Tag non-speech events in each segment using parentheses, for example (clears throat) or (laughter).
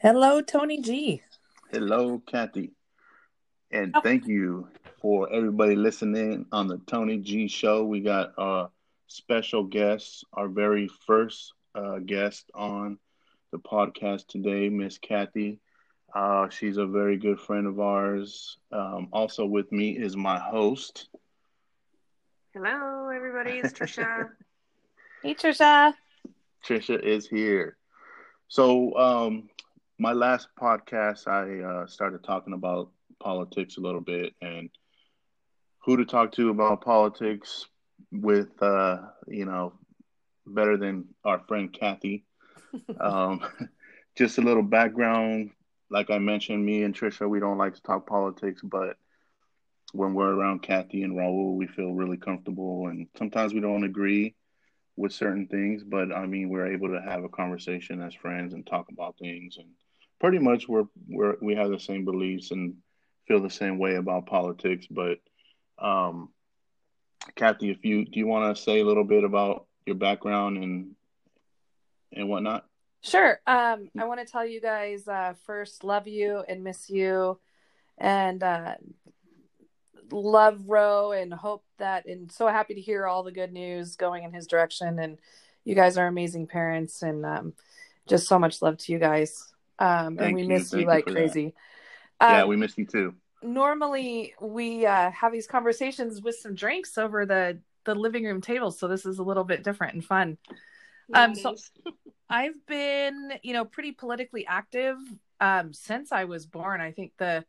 Hello, Tony G. Hello, Kathy. And Oh. thank you for everybody listening on the Tony G Show. We got a special guest, our very first uh, guest on the podcast today, Miss Kathy. Uh, she's a very good friend of ours. Um, also with me is my host. Hello, everybody. It's Trisha. (laughs) Hey, Trisha. Trisha is here. So, um, my last podcast, I uh, started talking about politics a little bit and who to talk to about politics with, uh, you know, better than our friend Kathy. (laughs) um, (laughs) just a little background. Like I mentioned, me and Trisha, we don't like to talk politics, but when we're around Kathy and Raul, we feel really comfortable. And sometimes we don't agree with certain things, but I mean, we're able to have a conversation as friends and talk about things. And pretty much, we're we're we have the same beliefs and feel the same way about politics. But um, Kathy, if you do you want to say a little bit about your background and and whatnot? Sure. Um, I want to tell you guys uh, first, love you and miss you, and uh, love Ro, and hope that, and so happy to hear all the good news going in his direction. And you guys are amazing parents, and um, just so much love to you guys. Um, and we you. miss Thank you you like for that. crazy. yeah, Um, we missed you too. normally we uh, have these conversations with some drinks over the the living room table, so this is a little bit different and fun. Um, so- (laughs) I've been, you know, pretty politically active um, since I was born. I think the,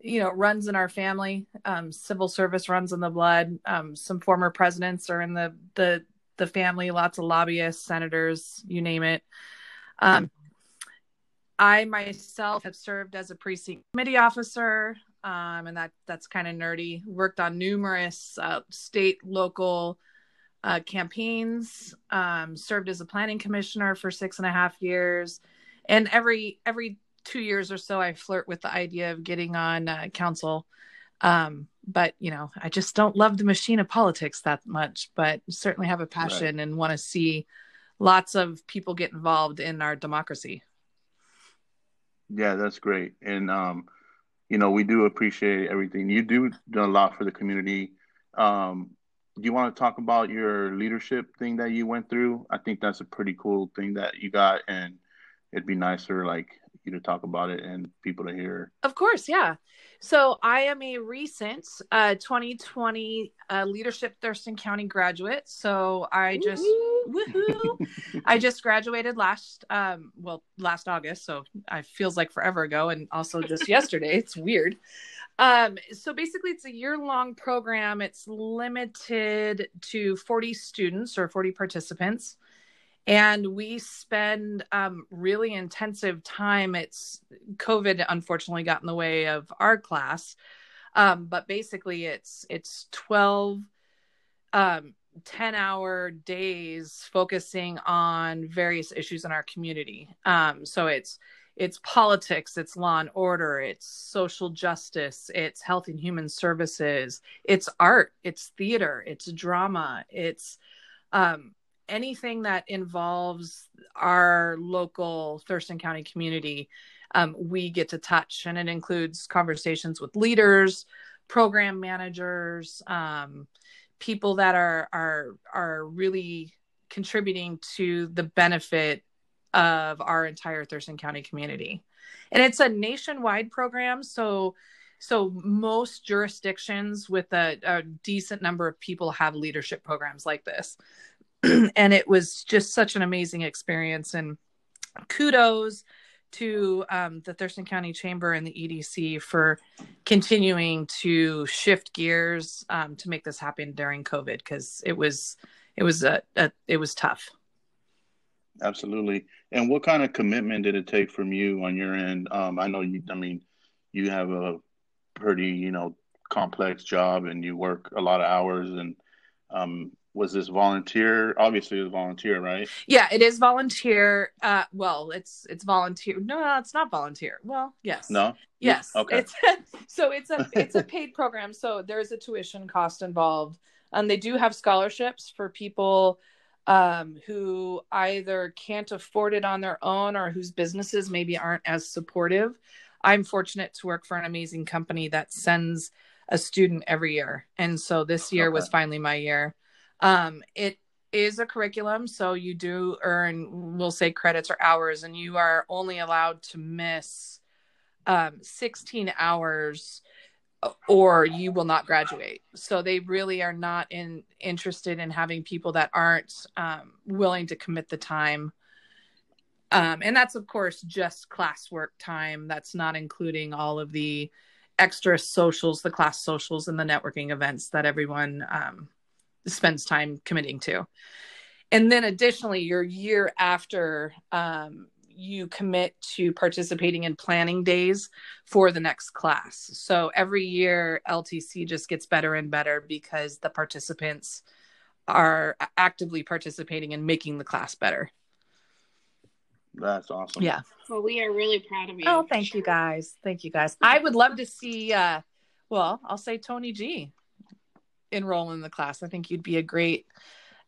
you know, runs in our family. Um, civil service runs in the blood. Um, some former presidents are in the the the family. Lots of lobbyists, senators, you name it. Um, I myself have served as a precinct committee officer, um, and that that's kind of nerdy. Worked on numerous uh, state, local uh, campaigns. Um, served as a planning commissioner for six and a half years, and every every two years or so, I flirt with the idea of getting on uh, council. Um, but you know, I just don't love the machine of politics that much. But certainly have a passion and want to see lots of people get involved in our democracy. Yeah, that's great. And um, you know, we do appreciate everything. You do a lot for the community. Um, do you want to talk about your leadership thing that you went through? I think that's a pretty cool thing that you got, and it'd be nicer like you to talk about it and people to hear. Of course, yeah. So I am a recent uh, 2020 uh, Leadership Thurston County graduate. So I just woohoo! (laughs) I just graduated last um well last August, so it feels like forever ago, and also just (laughs) yesterday. It's weird. Um, so basically, it's a year long program. It's limited to 40 students or 40 participants and we spend um, really intensive time. It's covid unfortunately got in the way of our class. Um, but basically it's it's 12 um, 10 hour days focusing on various issues in our community. Um, so it's it's politics it's law and order it's social justice it's health and human services it's art it's theater it's drama it's um, anything that involves our local Thurston County community, um, we get to touch, and it includes conversations with leaders, program managers, um, people that are are are really contributing to the benefit of our entire Thurston County community. And it's a nationwide program, so so most jurisdictions with a, a decent number of people have leadership programs like this. (clears throat) and it was just such an amazing experience and kudos to um, the thurston county chamber and the edc for continuing to shift gears um, to make this happen during covid because it was it was a, a it was tough Absolutely. And what kind of commitment did it take from you on your end? Um, I know you. I mean, you have a pretty, you know, complex job, and you work a lot of hours. And um, was this volunteer? Obviously, it was volunteer, right? yeah it is volunteer uh well it's it's volunteer no, no it's not volunteer well yes No. Yes. Okay. It's so it's a it's a (laughs) paid program. So there's a tuition cost involved. and they do have scholarships for people um, who either can't afford it on their own or whose businesses maybe aren't as supportive. I'm fortunate to work for an amazing company that sends a student every year. And so this year okay. was finally my year. Um, it is a curriculum. So you do earn, we'll say credits or hours, and you are only allowed to miss um, 16 hours or you will not graduate. So they really are not in interested in having people that aren't um, willing to commit the time. Um, and that's of course just classwork time. That's not including all of the extra socials, the class socials, and the networking events that everyone um, spends time committing to. And then additionally, your year after um, you commit to participating in planning days for the next class. So every year, LTC just gets better and better because the participants are actively participating in making the class better. That's awesome. Yeah. Well, we are really proud of you. Oh, thank you guys. Thank you guys. I would love to see, uh, well, I'll say Tony G enroll in the class. I think you'd be a great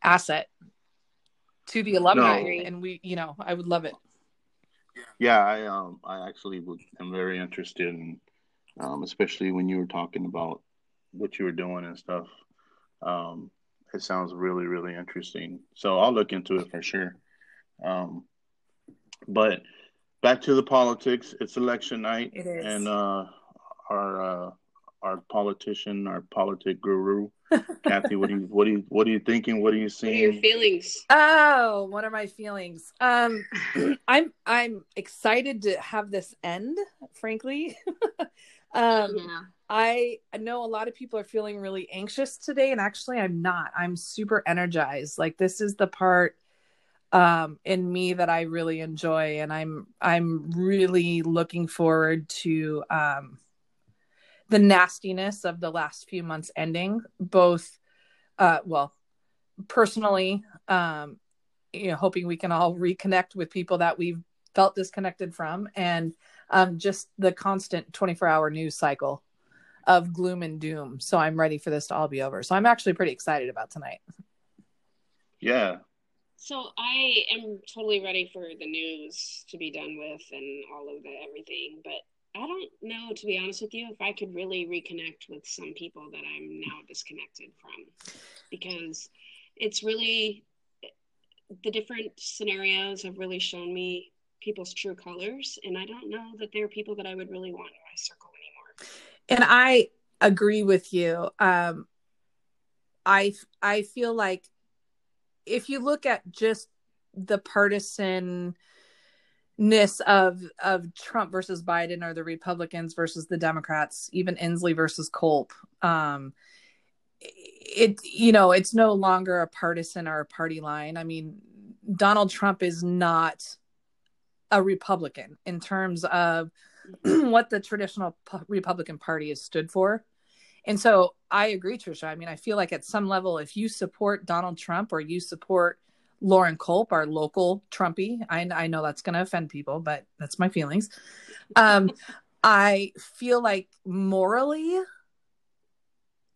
asset to the alumni. No. And we, you know, I would love it. Yeah, I um I actually would, am very interested in, um, especially when you were talking about what you were doing and stuff. Um, it sounds really really interesting. So I'll look into it for sure. Um, but back to the politics. It's election night, and uh, our uh, our politician, our politic guru, (laughs) Kathy. What do you what do you what are you thinking? What are you seeing? What are your feelings? Oh, what are my feelings? Um, (clears throat) I'm I'm excited to have this end. Frankly, (laughs) um, yeah. I know a lot of people are feeling really anxious today, and actually, I'm not. I'm super energized. Like this is the part um in me that I really enjoy and I'm I'm really looking forward to um the nastiness of the last few months ending, both, uh, well, personally, um, you know, hoping we can all reconnect with people that we've felt disconnected from, and um, just the constant 24 hour news cycle of gloom and doom. So I'm ready for this to all be over. So I'm actually pretty excited about tonight. Yeah. So I am totally ready for the news to be done with and all of the everything, but I don't know, to be honest with you, if I could really reconnect with some people that I'm now disconnected from because it's really the different scenarios have really shown me people's true colors. And I don't know that they're people that I would really want in my circle anymore. And I agree with you. Um, I, I feel like if you look at just the partisan ness of of Trump versus Biden or the Republicans versus the Democrats, even Inslee versus Culp. Um, it you know it's no longer a partisan or a party line. I mean, Donald Trump is not a Republican in terms of (clears throat) what the traditional Republican Party has stood for. And so I agree, Trisha. I mean, I feel like at some level, if you support Donald Trump or you support Loren Culp, our local Trumpy. I, I know that's going to offend people, but that's my feelings. Um, I feel like morally,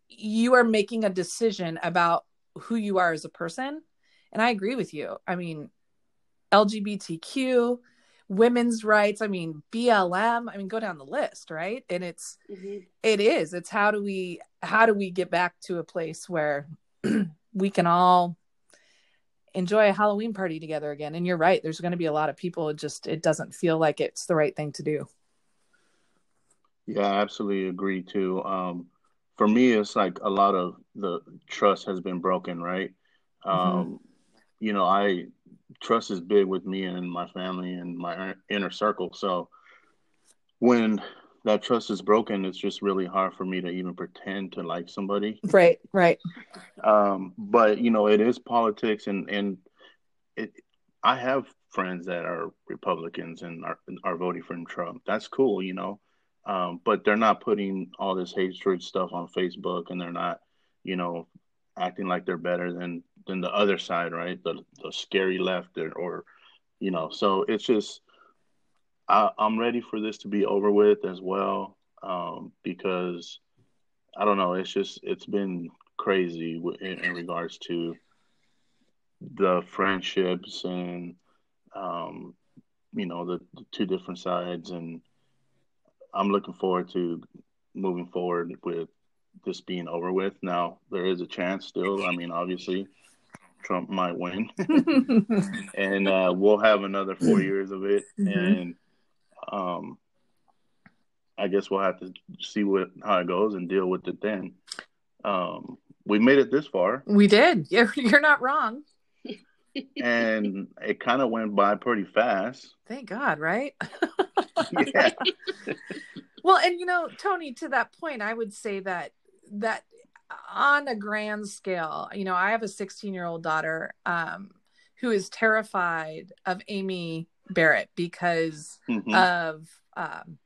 you are making a decision about who you are as a person. And I agree with you. I mean, LGBTQ, women's rights, I mean, BLM, I mean, go down the list, right? And it's, mm-hmm. it is, it's how do we, how do we get back to a place where (clears throat) we can all enjoy a Halloween party together again. And you're right, there's going to be a lot of people. It just it doesn't feel like it's the right thing to do. Yeah, I absolutely agree too. Um, for me, it's like a lot of the trust has been broken, right? Mm-hmm. Um, you know, I trust is big with me and my family and my inner circle. So when that trust is broken, it's just really hard for me to even pretend to like somebody. Right, right. Um, but you know, it is politics, and and it. I have friends that are Republicans and are are voting for Trump. That's cool, you know. Um, but they're not putting all this hatred stuff on Facebook, and they're not, you know, acting like they're better than than the other side, right? The the scary left, or, or you know. So it's just I, am ready for this to be over with as well, um, because I don't know. It's just it's been crazy in, in regards to the friendships and um, you know the, the two different sides, and I'm looking forward to moving forward with this being over with. Now there is a chance still. I mean, obviously, Trump might win, (laughs) and uh, we'll have another four years of it, mm-hmm. and um, I guess we'll have to see what how it goes and deal with it then. Um, we made it this far. We did. (laughs) You're, you're not wrong. and it kind of went by pretty fast. Thank God, right? (laughs) yeah. (laughs) well, and you know, Tony, to that point, I would say that that on a grand scale, you know, I have a 16 year old daughter um, who is terrified of Amy Barrett because mm-hmm. of um,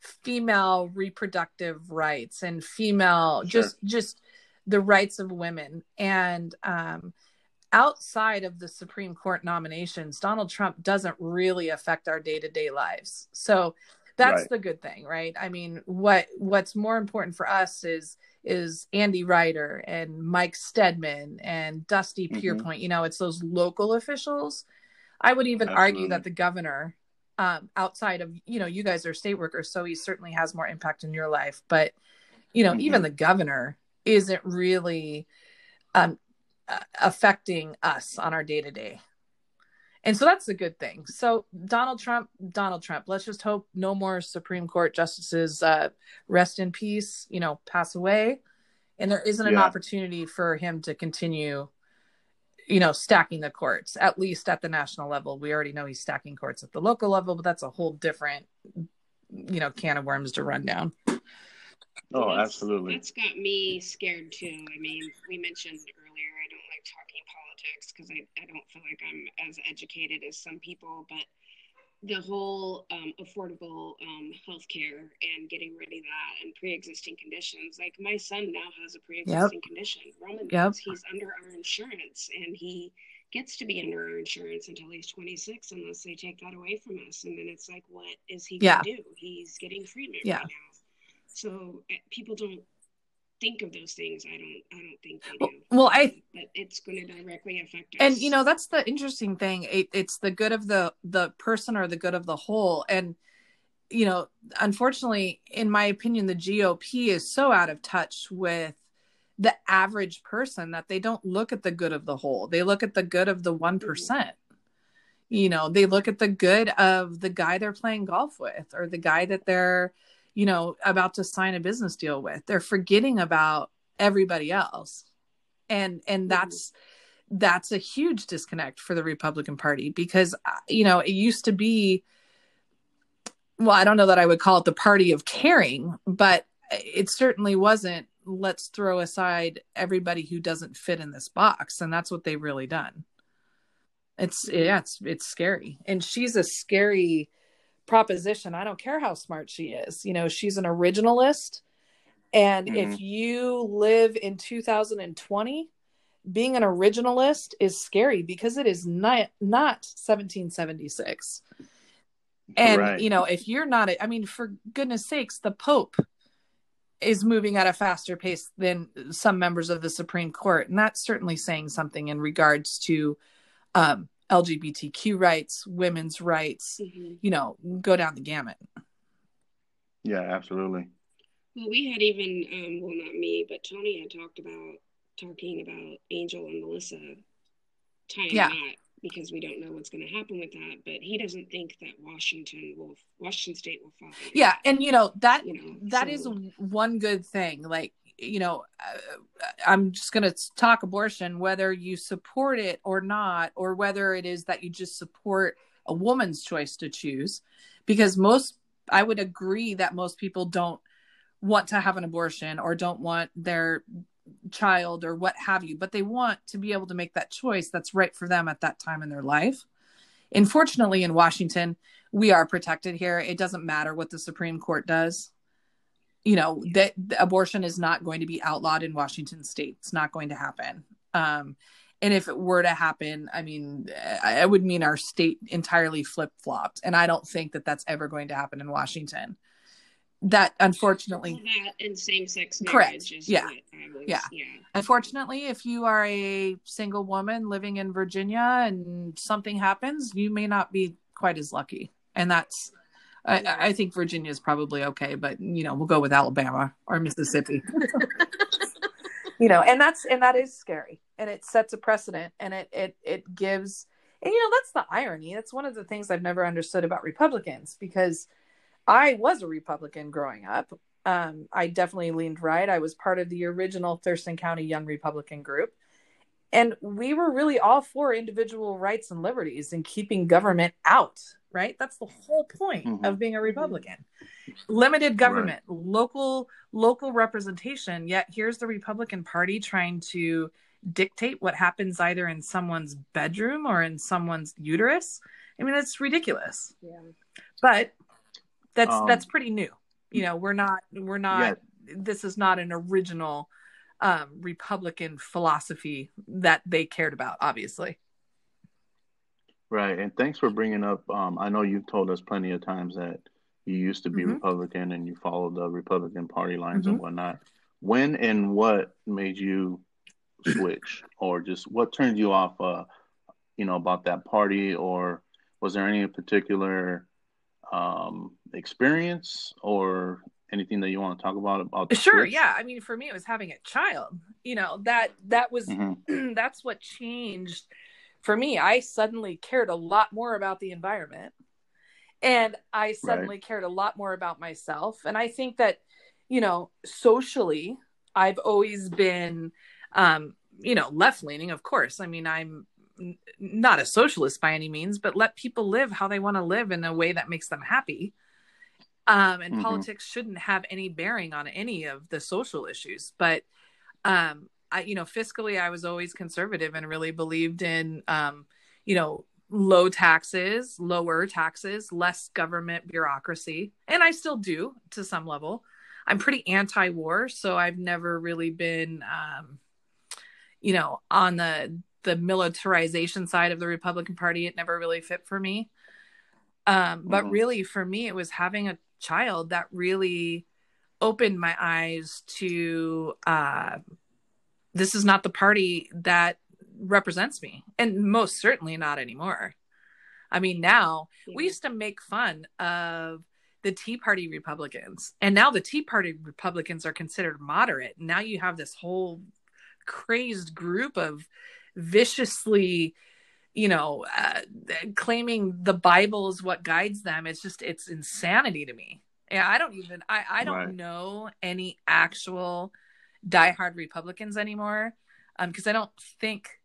female reproductive rights and female sure. just just the rights of women and um, outside of the Supreme Court nominations, Donald Trump doesn't really affect our day to day lives. So that's right. the good thing, right? I mean, what what's more important for us is is Andy Ryder and Mike Steadman and Dusty mm-hmm. Pierpoint. You know, it's those local officials. I would even Absolutely. argue that the governor, um, outside of you know, you guys are state workers, so he certainly has more impact in your life. But you know, mm-hmm. even the governor isn't really um, affecting us on our day to day. And so that's a good thing. So Donald Trump, Donald Trump. Let's just hope no more Supreme Court justices uh, rest in peace. You know, pass away, and there isn't an yeah. opportunity for him to continue. You know, stacking the courts at least at the national level. We already know he's stacking courts at the local level, but that's a whole different, you know, can of worms to run down. Oh, that's, absolutely. That's got me scared too. I mean, we mentioned earlier I don't like talking politics because I, I don't feel like I'm as educated as some people, but the whole um, affordable um, health care and getting rid of that and pre-existing conditions. Like my son now has a pre-existing yep. condition. Roman yep. he's under our insurance and he gets to be under our insurance until he's 26 unless they take that away from us. And then it's like, what is he yeah. going to do? He's getting treatment yeah. right now. So eh, people don't think of those things. I don't. I don't think they do. Well, I. But it's going to directly affect us. And you know that's the interesting thing. It, it's the good of the the person or the good of the whole. And you know, unfortunately, in my opinion, the GOP is so out of touch with the average person that they don't look at the good of the whole. They look at the good of the one mm-hmm. You know, they look at the good of the guy they're playing golf with or the guy that they're you know, about to sign a business deal with. They're forgetting about everybody else. And and mm-hmm. that's that's a huge disconnect for the Republican Party because uh, you know, it used to be well, I don't know that I would call it the party of caring, but it certainly wasn't let's throw aside everybody who doesn't fit in this box and that's what they've really done. It's yeah, it's it's scary. And she's a scary proposition. I don't care how smart she is. You know, she's an originalist. And mm-hmm. if you live in 2020, being an originalist is scary because it is not not 1776. And right. you know, if you're not I mean for goodness sakes, the pope is moving at a faster pace than some members of the Supreme Court, and that's certainly saying something in regards to um, LGBTQ rights, women's rights, mm-hmm. you know, go down the gamut. Yeah, absolutely. Well, we had even, um, well, not me, but Tony had talked about talking about Angel and Melissa tying yeah. that because we don't know what's going to happen with that. But he doesn't think that Washington will, Washington State will follow. Yeah, and you know that you know, that so. is one good thing. Like you know, uh, I'm just going to talk abortion, whether you support it or not, or whether it is that you just support a woman's choice to choose. Because most, I would agree that most people don't want to have an abortion or don't want their child or what have you, but they want to be able to make that choice that's right for them at that time in their life. Unfortunately, in Washington, we are protected here. It doesn't matter what the Supreme Court does you know that abortion is not going to be outlawed in Washington state. It's not going to happen. Um, and if it were to happen, I mean, it would mean our state entirely flip flopped. And I don't think that that's ever going to happen in Washington. that unfortunately that and same-sex Correct. marriage is Yeah. was, Yeah. yeah. unfortunately if you are a single woman living in virginia and something happens you may not be quite as lucky and that's I, I think virginia is probably okay but you know we'll go with alabama or mississippi. (laughs) You know and that's and that is scary and it sets a precedent and it it it gives and you know that's the irony. That's one of the things i've never understood about republicans because i was a republican growing up. Um, i definitely leaned right. I was part of the original thurston county young republican group and we were really all for individual rights and liberties and keeping government out right? That's the whole point Mhm. of being a republican. Limited government local local representation yet here's the republican party trying to dictate what happens either in someone's bedroom or in someone's uterus. I mean it's ridiculous. Yeah. but that's Um, that's pretty new. You know we're not we're not Yeah. this is not an original um republican philosophy that they cared about obviously Right, and thanks for bringing up. Um, I know you've told us plenty of times that you used to be Mhm. Republican and you followed the Republican Party lines Mhm. and whatnot. When and what made you switch, or just what turned you off? Uh, you know about that party, or was there any particular um, experience or anything that you want to talk about about? Sure switch? yeah i mean for me it was having a child you know that that was Mhm. (clears throat) that's what changed for me i suddenly cared a lot more about the environment. And i suddenly cared a lot more about myself. And i think that you know socially i've always been um you know left leaning of course. I mean i'm n- not a socialist by any means but let people live how they want to live in a way that makes them happy. Um and Mhm. politics shouldn't have any bearing on any of the social issues but um i you know fiscally i was always conservative and really believed in um you know low taxes lower taxes less government bureaucracy. And i still do to some level. I'm pretty anti-war so i've never really been um you know on the the militarization side of the republican party. It never really fit for me. Um but Mhm. really for me it was having a child that really opened my eyes to uh this is not the party that represents me and most certainly not anymore. I mean now we used to make fun of the tea party republicans and now the tea party republicans are considered moderate. Now you have this whole crazed group of viciously you know uh, claiming the bible is what guides them. It's just it's insanity to me. Yeah i don't even i i don't Right. know any actual diehard republicans anymore um because i don't think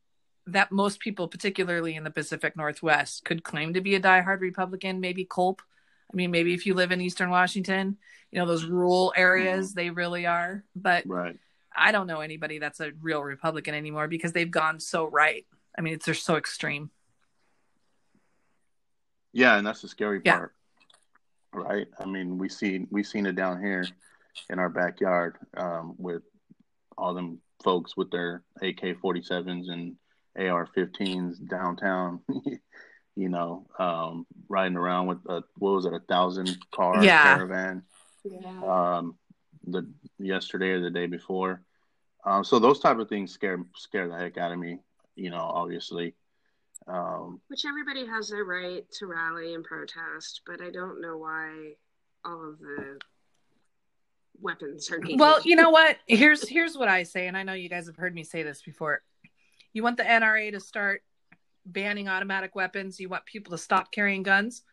that most people particularly in the pacific northwest could claim to be a diehard republican maybe culp i mean maybe if you live in eastern washington you know those rural areas they really are but Right. I don't know anybody that's a real Republican anymore because they've gone so right. I mean, it's they're so extreme. Yeah, and that's the scary Yeah. part, right? I mean, we see we've seen it down here in our backyard um, with all them folks with their AK-47s and AR-15s downtown. (laughs) you know, um, riding around with a what was it, a thousand car Yeah. caravan Yeah. um, the yesterday or the day before. Um, so those type of things scare scare the heck out of me. You know, obviously. Um, Which everybody has their right to rally and protest, but I don't know why all of the weapons are needed. Well, you know what? Here's here's what I say, and I know you guys have heard me say this before. You want the NRA to start banning automatic weapons. You want people to stop carrying guns.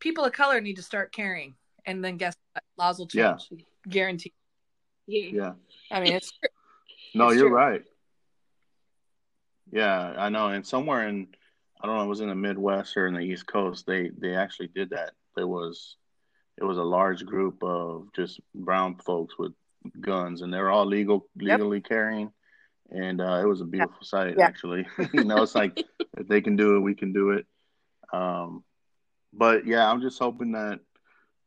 People of color need to start carrying, and then guess what? Laws will change. Yeah. change. Guaranteed. yeah. yeah. I mean, it's No, It's you're true. right. Yeah, I know. And somewhere in, I don't know, it was in the Midwest or in the East Coast. They they actually did that. There was, it was a large group of just brown folks with guns, and they're all legal, Yep. legally carrying. And uh, it was a beautiful sight, Yeah. actually. (laughs) you know, it's like (laughs) if they can do it, we can do it. Um, but yeah, I'm just hoping that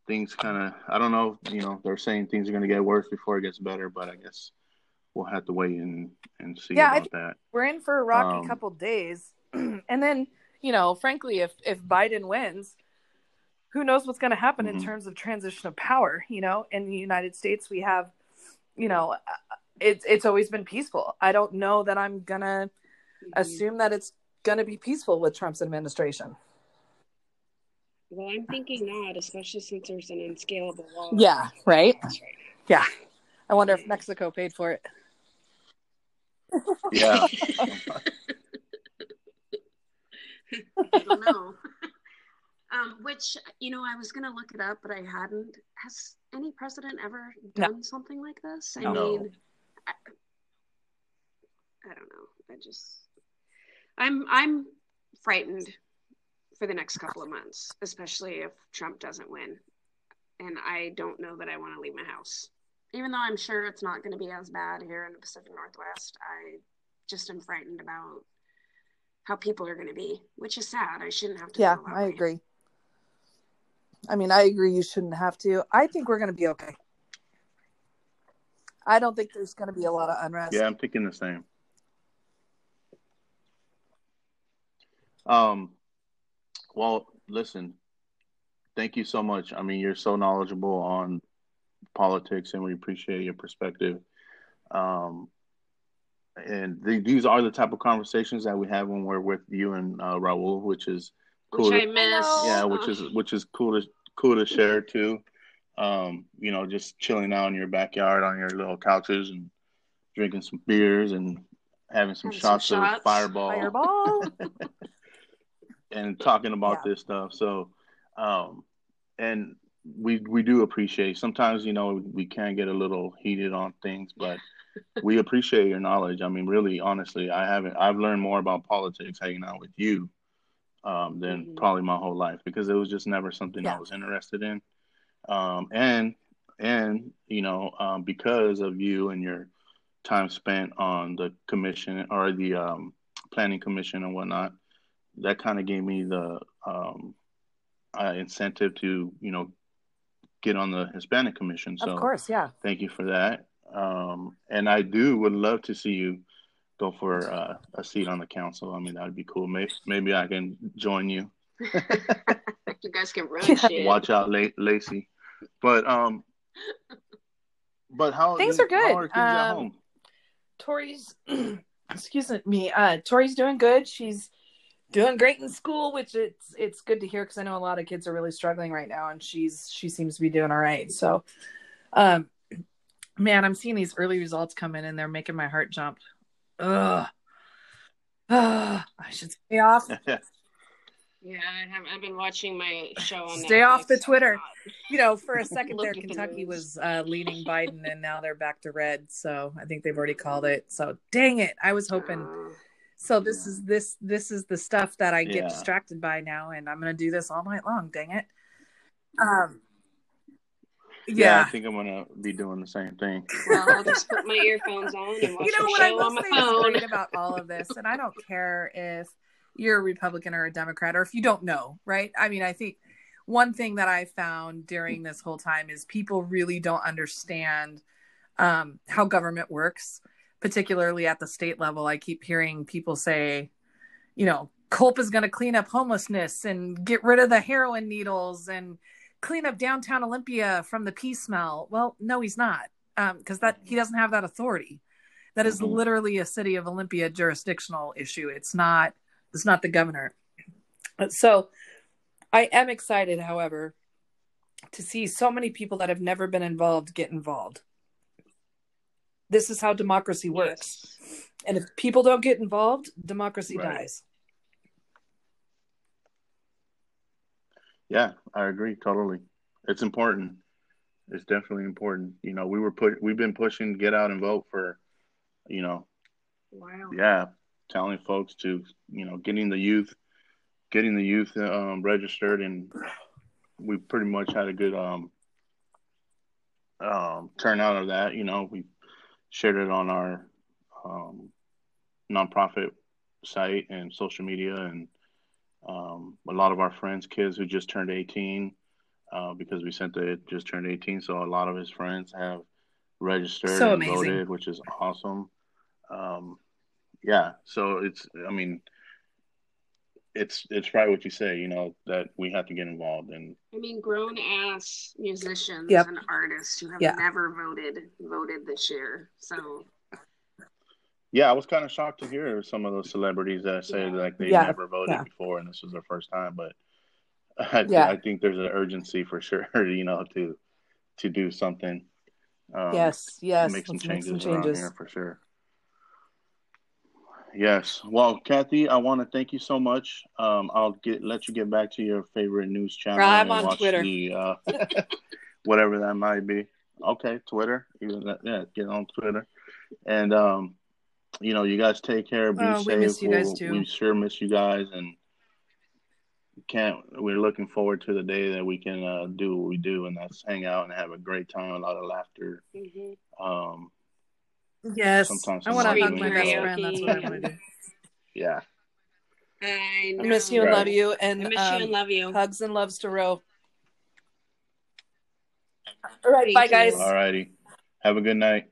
things kind of, I don't know, you know, they're saying things are going to get worse before it gets better, but I guess we'll have to wait and, and see Yeah, about that. we're in for a rocky Um, couple days (clears throat) and then you know frankly if if biden wins who knows what's going to happen mm-hmm. in terms of transition of power you know? In the united states we have you know it's it's always been peaceful. I don't know that i'm going to mm-hmm. assume that it's going to be peaceful with trump's administration. Well i'm thinking not especially since there's an unscalable wall yeah right, right yeah. I wonder if mexico paid for it. Yeah. (laughs) (laughs) I don't know. Um, which you know, I was gonna look it up, but I hadn't. Has any president ever done no. something like this? I no. mean, I, I don't know. I just, I'm, I'm frightened for the next couple of months, especially if Trump doesn't win, and I don't know that I want to leave my house. Even though I'm sure it's not going to be as bad here in the Pacific Northwest, I just am frightened about how people are going to be, which is sad. I shouldn't have to. Yeah, I way. agree. I mean, I agree. You shouldn't have to. I think we're going to be okay. I don't think there's going to be a lot of unrest. Yeah, I'm thinking the same. Um, well, listen, thank you so much. I mean, you're so knowledgeable on politics, and we appreciate your perspective. Um, and these are the type of conversations that we have when we're with you and uh, Raul, which is cool. Which to, I miss. Yeah, which is which is cool to cool to share too. Um, you know, just chilling out in your backyard on your little couches and drinking some beers and having some, having shots, some shots, of Fireball, Fireball, (laughs) (laughs) and talking about yeah. this stuff. So, um, and we we do appreciate. Sometimes you know we can get a little heated on things, but (laughs) we appreciate your knowledge. I mean, really, honestly, I haven't. I've learned more about politics hanging out with you um, than mm-hmm. probably my whole life because it was just never something yeah. I was interested in. Um, and and you know, um, because of you and your time spent on the commission or the um, planning commission and whatnot, that kind of gave me the um, uh, incentive to you know get on the Hispanic Commission. So, of course, yeah. Thank you for that. Um, and I do would love to see you go for uh, a seat on the council. I mean, that'd be cool. Maybe maybe I can join you. (laughs) you guys can run shit. Watch out, Lacey. But um, but how things are good. How are things um, at home? Tori's, (clears throat) excuse me. Uh, Tori's doing good. She's doing great in school, which it's it's good to hear because I know a lot of kids are really struggling right now, and she's she seems to be doing all right. So, um, man, I'm seeing these early results come in, and they're making my heart jump. Ugh. Ugh. I should stay off. (laughs) Yeah, I have. I've been watching my show on. Stay Netflix, off the Twitter. You know, for a (laughs) second there, Kentucky the was uh, leaning (laughs) Biden, and now they're back to red. So I think they've already called it. So dang it, I was hoping. Uh, so this is this this is the stuff that I get yeah. distracted by now, and I'm gonna do this all night long. Dang it. Um. Yeah. yeah. I think I'm gonna be doing the same thing. Well, I'll just put my earphones on and watch you know what I will say phone. about all of this, and I don't care if you're a Republican or a Democrat, or if you don't know, right? I mean, I think one thing that I found during this whole time is people really don't understand um, how government works, particularly at the state level. I keep hearing people say, you know, Culp is going to clean up homelessness and get rid of the heroin needles and clean up downtown Olympia from the pee smell. Well, no, he's not, because um, that he doesn't have that authority. That is mm-hmm. literally a city of Olympia jurisdictional issue. It's not it's not the governor. So I am excited, however, to see so many people that have never been involved get involved. This is how democracy works. Yes. And if people don't get involved, democracy right. dies. Yeah, I agree totally. It's important. It's definitely important. You know, we were put we've been pushing get out and vote for, you know, wow. Yeah, telling folks to you know getting the youth getting the youth um, registered and we pretty much had a good um, um, turnout of that you know we shared it on our um, nonprofit site and social media and um, a lot of our friends kids who just turned 18 uh, because we sent it just turned 18 so a lot of his friends have registered so and voted which is awesome um, yeah so it's i mean it's it's right what you say. You know that we have to get involved in. I mean, grown ass musicians Yep. and artists who have Yeah. never voted voted this year. So Yeah, I was kind of shocked to hear some of those celebrities that say Yeah. like they Yeah, never voted yeah. before and this was their first time. But (laughs) I, Yeah. I think there's an urgency for (laughs) sure, you know, to to do something. Um, yes, yes. make some let's make changes, some around changes. here for sure. Yes. Well, Kathy, I want to thank you so much. Um, I'll get let you get back to your favorite news channel. I'm on Twitter. The, uh, (laughs) whatever that might be. Okay, Twitter. Even that, yeah, get on Twitter. And um, you know, you guys take care. Be Oh, we safe. miss you guys We'll- too. We sure miss you guys, and can't. We're looking forward to the day that we can uh, do what we do, and that's hang out and have a great time, a lot of laughter. mhm. Um, Yes, Sometimes I want to hug my best karaoke. friend. That's what I want to do. (laughs) yeah. I, I miss you and Right. love you, I and miss um, you and love you. hugs and loves to Ro. All right, Thank bye you. guys. All righty. Have a good night.